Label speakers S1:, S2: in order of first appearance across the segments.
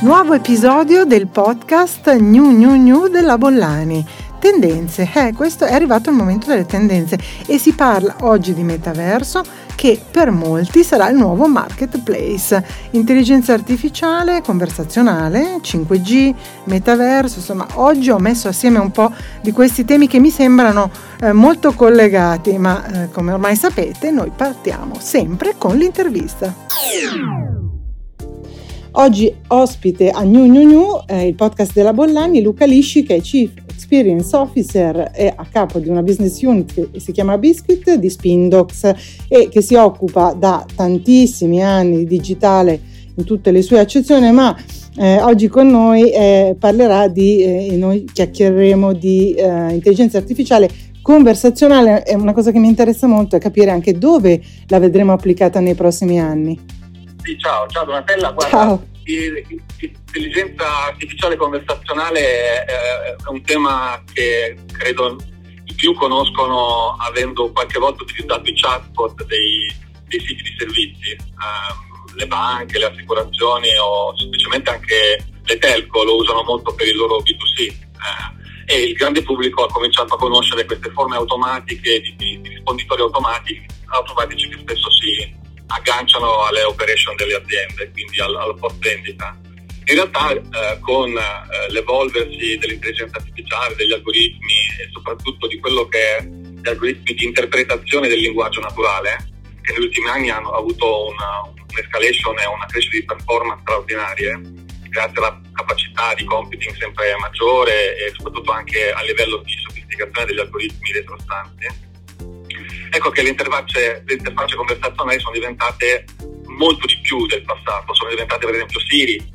S1: Nuovo episodio del podcast New New New della Bollani. Tendenze, eh, questo è arrivato il momento delle tendenze e si parla oggi di metaverso che per molti sarà il nuovo marketplace. Intelligenza artificiale, conversazionale, 5G, metaverso, insomma oggi ho messo assieme un po' di questi temi che mi sembrano eh, molto collegati, ma eh, come ormai sapete noi partiamo sempre con l'intervista. Oggi ospite a New New New, eh, il podcast della Bollani, Luca Lisci che è Chief Experience Officer e a capo di una business unit che si chiama Biscuit di Spindox e che si occupa da tantissimi anni di digitale in tutte le sue accezioni, ma eh, oggi con noi eh, parlerà di, eh, noi chiacchiereremo di eh, intelligenza artificiale conversazionale, è una cosa che mi interessa molto è capire anche dove la vedremo applicata nei prossimi anni.
S2: Sì, ciao, ciao Donatella. Guarda, ciao. L'intelligenza artificiale conversazionale è un tema che credo i più conoscono avendo qualche volta utilizzato i chatbot dei, dei siti di servizi. Um, le banche, le assicurazioni o semplicemente anche le telco lo usano molto per il loro B2C. Eh, e il grande pubblico ha cominciato a conoscere queste forme automatiche di, di, di risponditori automatici, automatici che spesso si, agganciano alle operation delle aziende, quindi alla, alla post vendita. In realtà eh, con eh, l'evolversi dell'intelligenza artificiale, degli algoritmi e soprattutto di quello che è gli algoritmi di interpretazione del linguaggio naturale, che negli ultimi anni hanno avuto una, un'escalation e una crescita di performance straordinarie, grazie alla capacità di computing sempre maggiore e soprattutto anche a livello di sofisticazione degli algoritmi retrostanti Ecco che le interfacce, le interfacce conversazionali sono diventate molto di più del passato, sono diventate per esempio Siri,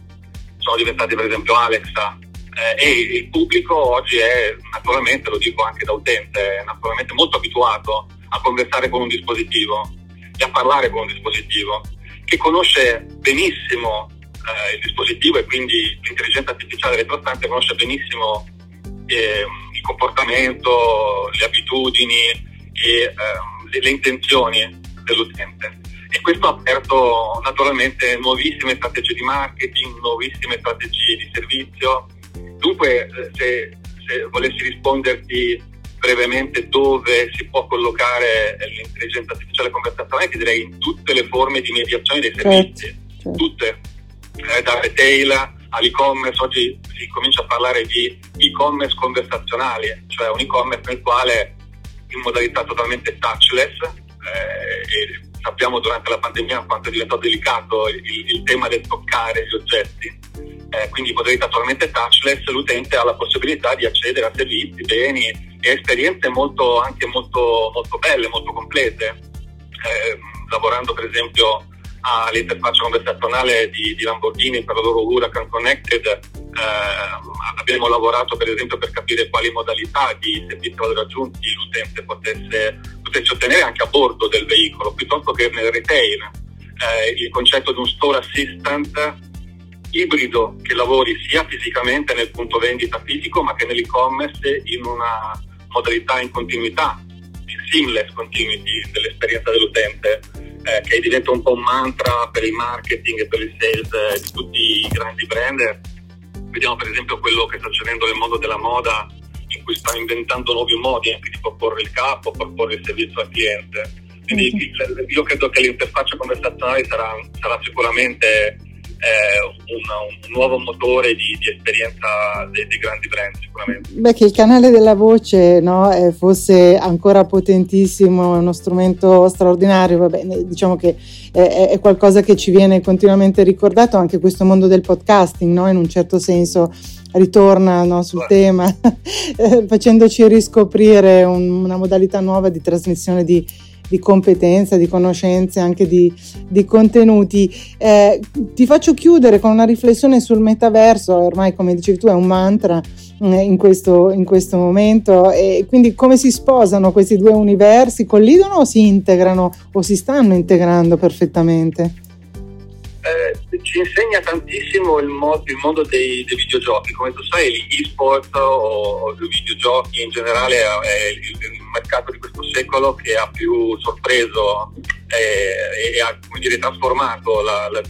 S2: sono diventate per esempio Alexa eh, e il pubblico oggi è naturalmente, lo dico anche da utente, è naturalmente molto abituato a conversare con un dispositivo e a parlare con un dispositivo che conosce benissimo eh, il dispositivo e quindi l'intelligenza artificiale retrostante conosce benissimo eh, il comportamento, le abitudini, e ehm, le, intenzioni dell'utente. E questo ha aperto naturalmente nuovissime strategie di marketing, nuovissime strategie di servizio. Dunque, eh, se, se volessi risponderti brevemente dove si può collocare l'intelligenza artificiale conversazionale, ti direi in tutte le forme di mediazione dei certo, servizi, certo, tutte, eh, da retail all'e-commerce, oggi si comincia a parlare di e-commerce conversazionali, cioè un e-commerce nel quale in modalità totalmente touchless eh, e sappiamo durante la pandemia quanto è diventato delicato il, il tema del toccare gli oggetti. Eh, quindi in modalità totalmente touchless l'utente ha la possibilità di accedere a servizi, beni e esperienze molto, anche molto, molto belle, molto complete. Eh, lavorando per esempio all'interfaccia conversazionale di, di, Lamborghini per la loro Huracan Connected eh, abbiamo lavorato per esempio per capire quali modalità di servizio valore aggiunti l'utente potesse, potesse, ottenere anche a bordo del veicolo, piuttosto che nel retail. Eh, il concetto di un store assistant ibrido che lavori sia fisicamente nel punto vendita fisico ma che nell'e-commerce in una modalità in continuità, in seamless continuity dell'esperienza dell'utente eh, che diventa un po' un mantra per il marketing e per il sales eh, di tutti i grandi brand. Vediamo per esempio quello che sta succedendo nel mondo della moda, in cui stanno inventando nuovi modi anche di proporre il capo, proporre il servizio al cliente. Quindi mm-hmm. io credo che l'interfaccia conversazionale sarà, sarà sicuramente un, un, nuovo motore di, di esperienza dei, dei, grandi brand sicuramente.
S1: Beh, che il canale della voce no, fosse ancora potentissimo, uno strumento straordinario, vabbè, diciamo che è, è, qualcosa che ci viene continuamente ricordato, anche questo mondo del podcasting, no, in un certo senso ritorna no, sul Beh. tema, facendoci riscoprire un, una modalità nuova di trasmissione di di competenza, di conoscenze, anche di, di contenuti. Eh, ti faccio chiudere con una riflessione sul metaverso, ormai come dicevi tu è un mantra eh, in, questo, in questo momento, e quindi come si sposano questi due universi? Collidono o si integrano o si stanno integrando perfettamente?
S2: Eh, ci insegna tantissimo il, modo, il mondo dei, dei, videogiochi. Come tu sai, gli e-sport o, o i videogiochi in generale è il, il, mercato di questo secolo che ha più sorpreso eh, e ha dire, trasformato la, la,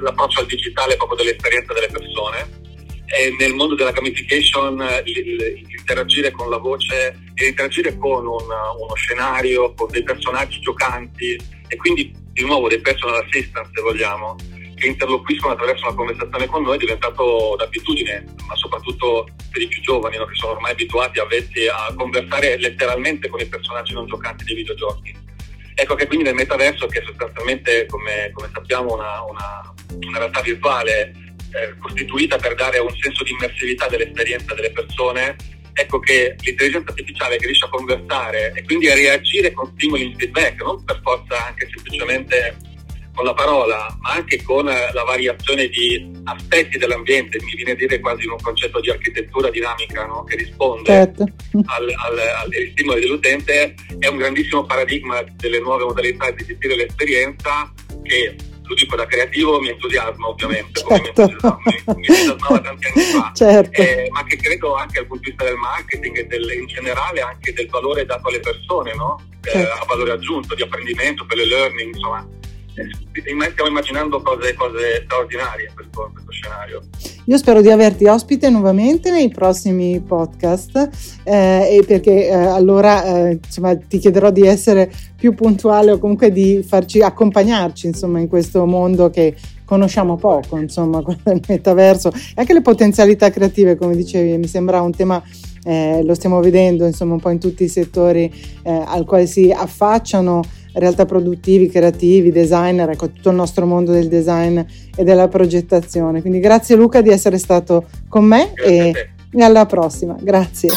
S2: l'approccio al digitale proprio dell'esperienza delle persone. E nel mondo della gamification l'interagire con la voce e interagire con un, uno scenario, con dei personaggi giocanti e quindi di nuovo dei personal assistant se vogliamo, che interloquiscono attraverso una conversazione con noi è diventato d'abitudine, ma soprattutto per i più giovani no? che sono ormai abituati a, vesti, a conversare letteralmente con i personaggi non giocanti dei videogiochi. Ecco che quindi nel metaverso, che è sostanzialmente, come, come sappiamo, una, una, una, realtà virtuale eh, costituita per dare un senso di immersività dell'esperienza delle persone, ecco che l'intelligenza artificiale che riesce a conversare e quindi a reagire con stimoli in feedback, non per forza anche semplicemente con la parola, ma anche con la variazione di aspetti dell'ambiente, mi viene a dire quasi un concetto di architettura dinamica no? che risponde certo. al, al, agli stimoli dell'utente, è un grandissimo paradigma delle nuove modalità di gestire l'esperienza che lo dico da creativo, mi entusiasma ovviamente, certo. mi, entusiasmava tanti anni fa, certo. eh, ma che credo anche dal punto di vista del marketing e del, in generale anche del valore dato alle persone, no? eh, certo. a valore aggiunto, di apprendimento, per le learning, insomma stiamo immaginando cose, cose straordinarie in questo, questo, scenario.
S1: Io spero di averti ospite nuovamente nei prossimi podcast eh, perché eh, allora eh, insomma, ti chiederò di essere più puntuale o comunque di farci accompagnarci insomma, in questo mondo che conosciamo poco, insomma, del metaverso e anche le potenzialità creative, come dicevi, mi sembra un tema eh, lo stiamo vedendo insomma un po' in tutti i settori eh, al quale si affacciano realtà produttivi, creativi, designer, ecco tutto il nostro mondo del design e della progettazione. Quindi grazie Luca di essere stato con me e, e alla prossima. Grazie.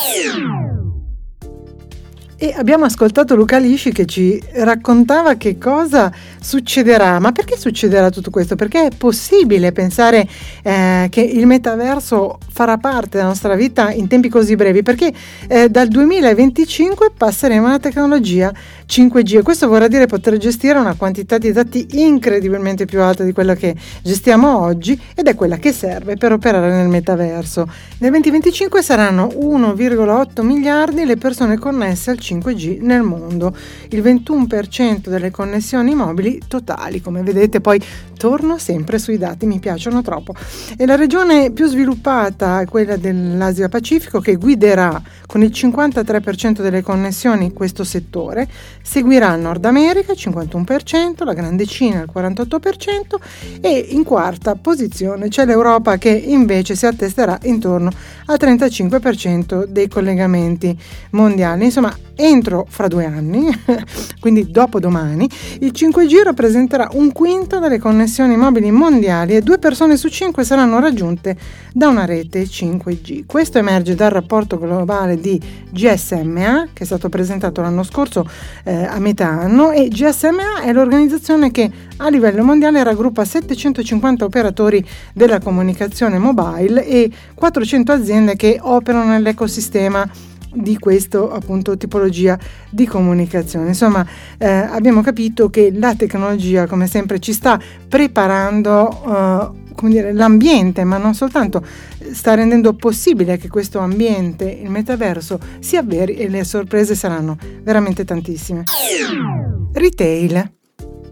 S1: E abbiamo ascoltato Luca Lisci che ci raccontava che cosa succederà. Ma perché succederà tutto questo? Perché è possibile pensare eh, che il metaverso farà parte della nostra vita in tempi così brevi? Perché eh, dal 2025 passeremo alla tecnologia 5G e questo vorrà dire poter gestire una quantità di dati incredibilmente più alta di quella che gestiamo oggi ed è quella che serve per operare nel metaverso. Nel 2025 saranno 1,8 miliardi le persone connesse al 5G 5G nel mondo, il 21% delle connessioni mobili totali. Come vedete poi torno sempre sui dati, mi piacciono troppo. E la regione più sviluppata è quella dell'Asia Pacifico che guiderà con il 53% delle connessioni questo settore, seguirà Nord America il 51%, la Grande Cina il 48% e in quarta posizione c'è l'Europa che invece si attesterà intorno al 35% dei collegamenti mondiali. Insomma, entro fra due anni, quindi dopo domani, il 5G rappresenterà un quinto delle connessioni mobili mondiali e due persone su cinque saranno raggiunte da una rete 5G. Questo emerge dal rapporto globale di GSMA che è stato presentato l'anno scorso eh, a metà anno e GSMA è l'organizzazione che a livello mondiale raggruppa 750 operatori della comunicazione mobile e 400 aziende che operano nell'ecosistema di questa appunto tipologia di comunicazione. Insomma, eh, abbiamo capito che la tecnologia, come sempre, ci sta preparando. Eh, come dire, l'ambiente, ma non soltanto, sta rendendo possibile che questo ambiente, il metaverso, si avveri e le sorprese saranno veramente tantissime. Retail.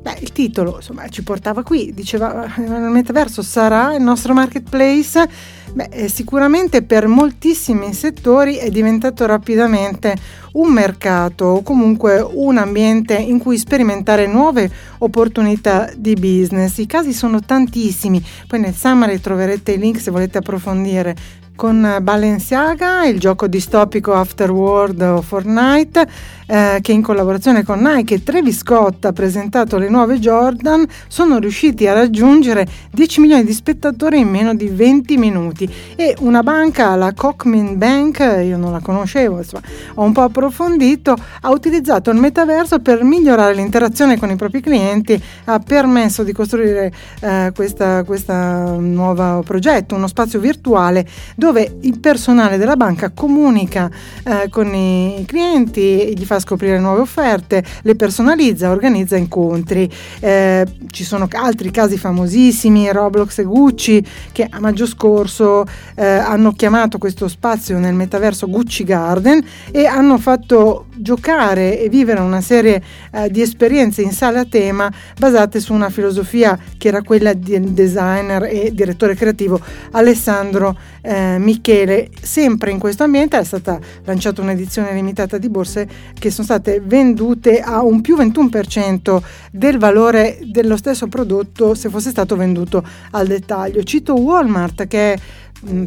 S1: Beh, il titolo insomma, ci portava qui, diceva il metaverso sarà il nostro marketplace Beh, eh, sicuramente per moltissimi settori è diventato rapidamente un mercato o comunque un ambiente in cui sperimentare nuove opportunità di business. I casi sono tantissimi, poi nel summary troverete i link se volete approfondire con Balenciaga, il gioco distopico Afterworld o Fortnite, eh, che in collaborazione con Nike e Travis Scott ha presentato le nuove Jordan, sono riusciti a raggiungere 10 milioni di spettatori in meno di 20 minuti. E una banca, la Cockmin Bank, io non la conoscevo, insomma, ho un po' approfondito, ha utilizzato il metaverso per migliorare l'interazione con i propri clienti, ha permesso di costruire eh, questo nuovo progetto, uno spazio virtuale dove dove il personale della banca comunica eh, con i clienti, gli fa scoprire nuove offerte, le personalizza, organizza incontri. Eh, ci sono altri casi famosissimi, Roblox e Gucci, che a maggio scorso eh, hanno chiamato questo spazio nel metaverso Gucci Garden e hanno fatto giocare e vivere una serie eh, di esperienze in sala a tema basate su una filosofia che era quella del designer e direttore creativo Alessandro eh, Michele. Sempre in questo ambiente è stata lanciata un'edizione limitata di borse che sono state vendute a un più 21% del valore dello stesso prodotto se fosse stato venduto al dettaglio. Cito Walmart che è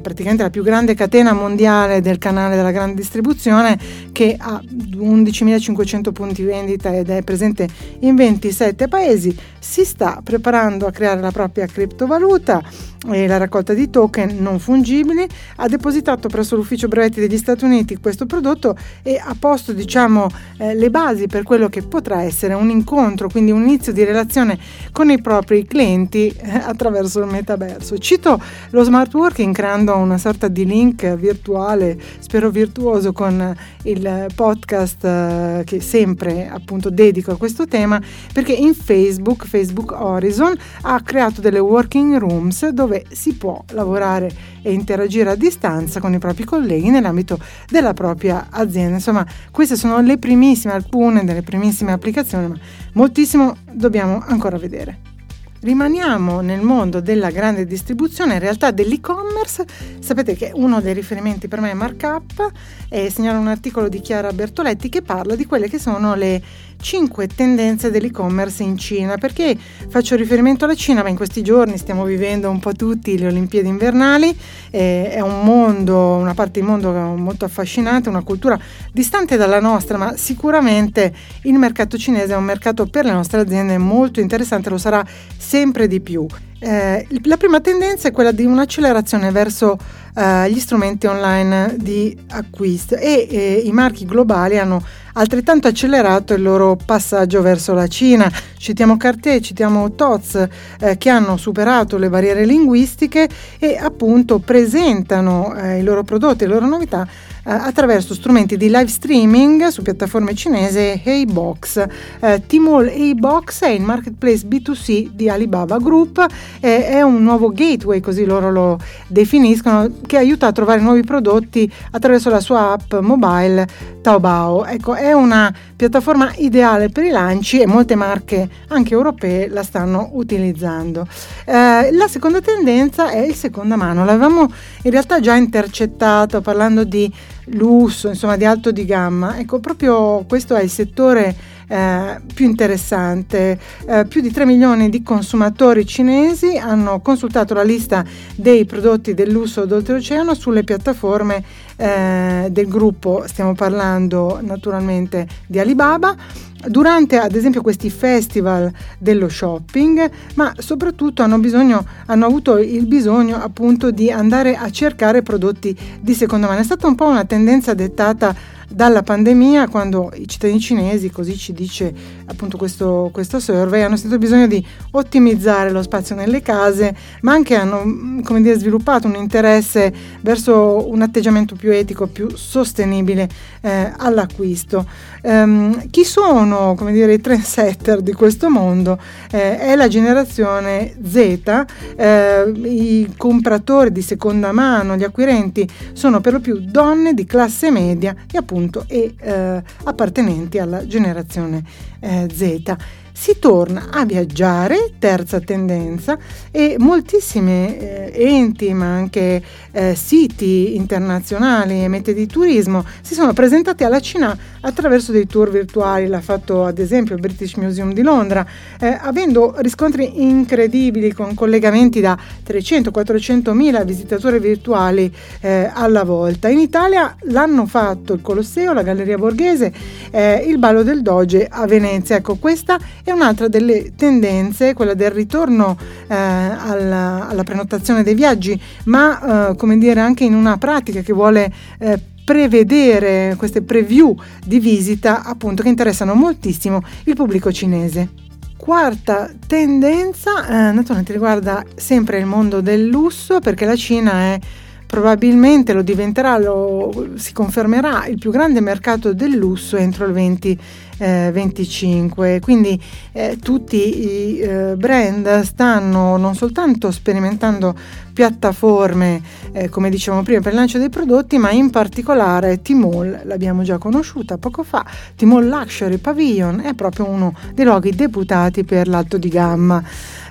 S1: praticamente la più grande catena mondiale del canale della grande distribuzione che ha 11.500 punti vendita ed è presente in 27 paesi, si sta preparando a creare la propria criptovaluta e la raccolta di token non fungibili, ha depositato presso l'ufficio brevetti degli Stati Uniti questo prodotto e ha posto diciamo, eh, le basi per quello che potrà essere un incontro, quindi un inizio di relazione con i propri clienti eh, attraverso il metaverso. Cito lo smart working creando una sorta di link virtuale, spero virtuoso, con il podcast eh, che sempre appunto dedico a questo tema, perché in Facebook, Facebook Horizon, ha creato delle working rooms dove si può lavorare e interagire a distanza con i propri colleghi nell'ambito della propria azienda. Insomma, queste sono le primissime, alcune delle primissime applicazioni, ma moltissimo dobbiamo ancora vedere. Rimaniamo nel mondo della grande distribuzione, in realtà dell'e-commerce. Sapete che uno dei riferimenti per me è Markup e segnalo un articolo di Chiara Bertoletti che parla di quelle che sono le 5 tendenze dell'e-commerce in Cina. Perché faccio riferimento alla Cina? Beh, in questi giorni stiamo vivendo un po' tutti le Olimpiadi invernali, eh, è un mondo, una parte del mondo molto affascinante, una cultura distante dalla nostra, ma sicuramente il mercato cinese è un mercato per le nostre aziende molto interessante, lo sarà sempre di più. Eh, la prima tendenza è quella di un'accelerazione verso eh, gli strumenti online di acquisto e eh, i marchi globali hanno altrettanto accelerato il loro passaggio verso la Cina. Citiamo Cartier, citiamo Toz eh, che hanno superato le barriere linguistiche e appunto presentano eh, i loro prodotti, le loro novità attraverso strumenti di live streaming su piattaforme cinese Heybox. Eh, Tmall Heybox è il marketplace B2C di Alibaba Group, eh, è un nuovo gateway, così loro lo definiscono, che aiuta a trovare nuovi prodotti attraverso la sua app mobile Taobao. Ecco, è una piattaforma ideale per i lanci e molte marche anche europee la stanno utilizzando. Eh, la seconda tendenza è il seconda mano, l'avevamo in realtà già intercettato parlando di lusso, insomma di alto di gamma. Ecco, proprio questo è il settore eh, più interessante. Eh, più di 3 milioni di consumatori cinesi hanno consultato la lista dei prodotti del lusso d'oltreoceano sulle piattaforme eh, del gruppo, stiamo parlando naturalmente di Alibaba durante ad esempio questi festival dello shopping, ma soprattutto hanno, bisogno, hanno avuto il bisogno appunto di andare a cercare prodotti di seconda mano. È stata un po' una tendenza dettata dalla pandemia quando i cittadini cinesi, così ci dice appunto questo, questo survey, hanno sentito bisogno di ottimizzare lo spazio nelle case, ma anche hanno come dire, sviluppato un interesse verso un atteggiamento più etico, più sostenibile eh, all'acquisto. Um, chi sono come dire, i trendsetter di questo mondo? Eh, è la generazione Z, eh, i compratori di seconda mano, gli acquirenti sono per lo più donne di classe media e appunto appunto e eh, appartenenti alla generazione eh, Z si torna a viaggiare, terza tendenza, e moltissimi eh, enti, ma anche eh, siti internazionali e mete di turismo si sono presentati alla Cina attraverso dei tour virtuali, l'ha fatto ad esempio il British Museum di Londra, eh, avendo riscontri incredibili con collegamenti da 300-400 mila visitatori virtuali eh, alla volta. In Italia l'hanno fatto il Colosseo, la Galleria Borghese, eh, il Ballo del Doge a Venezia. Ecco, questa è un'altra delle tendenze, quella del ritorno eh, alla, alla, prenotazione dei viaggi, ma eh, come dire anche in una pratica che vuole eh, prevedere queste preview di visita appunto che interessano moltissimo il pubblico cinese. Quarta tendenza, eh, naturalmente riguarda sempre il mondo del lusso perché la Cina è probabilmente lo diventerà, lo, si confermerà il più grande mercato del lusso entro il 2025. Eh, Quindi eh, tutti i eh, brand stanno non soltanto sperimentando piattaforme, eh, come dicevamo prima, per il lancio dei prodotti, ma in particolare Tmall, l'abbiamo già conosciuta poco fa, Tmall Luxury Pavilion è proprio uno dei luoghi deputati per l'alto di gamma.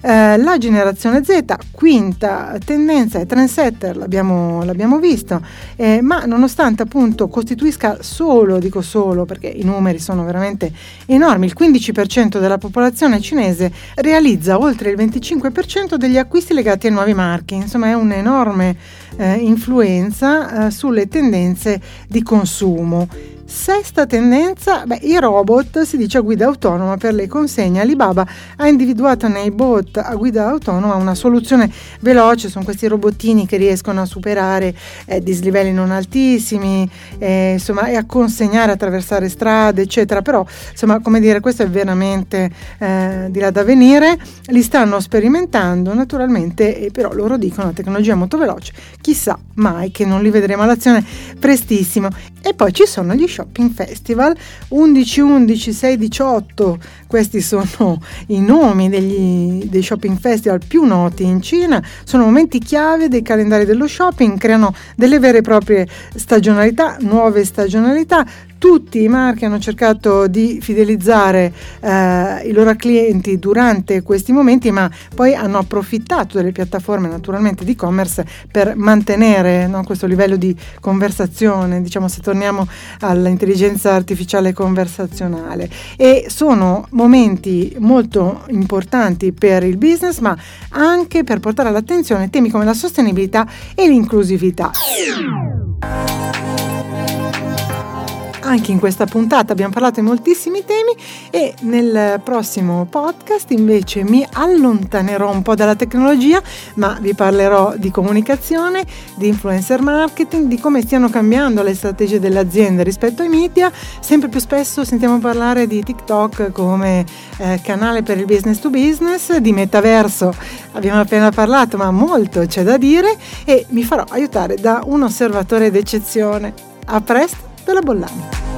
S1: Eh, la generazione Z, quinta tendenza è trendsetter, l'abbiamo, l'abbiamo visto, eh, ma nonostante appunto costituisca solo, dico solo perché i numeri sono veramente enormi, il 15% della popolazione cinese realizza oltre il 25% degli acquisti legati ai nuovi marchi, insomma è un'enorme eh, influenza eh, sulle tendenze di consumo. Sesta tendenza, beh, i robot si dice a guida autonoma per le consegne. Alibaba ha individuato nei bot a guida autonoma una soluzione veloce, sono questi robottini che riescono a superare eh, dislivelli non altissimi, eh, insomma, e a consegnare, attraversare strade, eccetera. Però, insomma, come dire, questo è veramente eh, di là da venire. Li stanno sperimentando naturalmente, però loro dicono la tecnologia molto veloce. Chissà mai che non li vedremo all'azione prestissimo. E poi ci sono gli shopping festival 11, 11, 6, 18. Questi sono i nomi degli, dei shopping festival più noti in Cina. Sono momenti chiave dei calendari dello shopping, creano delle vere e proprie stagionalità, nuove stagionalità, tutti i marchi hanno cercato di fidelizzare eh, i loro clienti durante questi momenti, ma poi hanno approfittato delle piattaforme naturalmente di e-commerce per mantenere no, questo livello di conversazione, diciamo se torniamo all'intelligenza artificiale conversazionale. E sono momenti molto importanti per il business, ma anche per portare all'attenzione temi come la sostenibilità e l'inclusività. Anche in questa puntata abbiamo parlato di moltissimi temi e nel prossimo podcast invece mi allontanerò un po' dalla tecnologia, ma vi parlerò di comunicazione, di influencer marketing, di come stiano cambiando le strategie delle aziende rispetto ai media. Sempre più spesso sentiamo parlare di TikTok come eh, canale per il business to business, di metaverso abbiamo appena parlato, ma molto c'è da dire e mi farò aiutare da un osservatore d'eccezione. A presto della Bollani.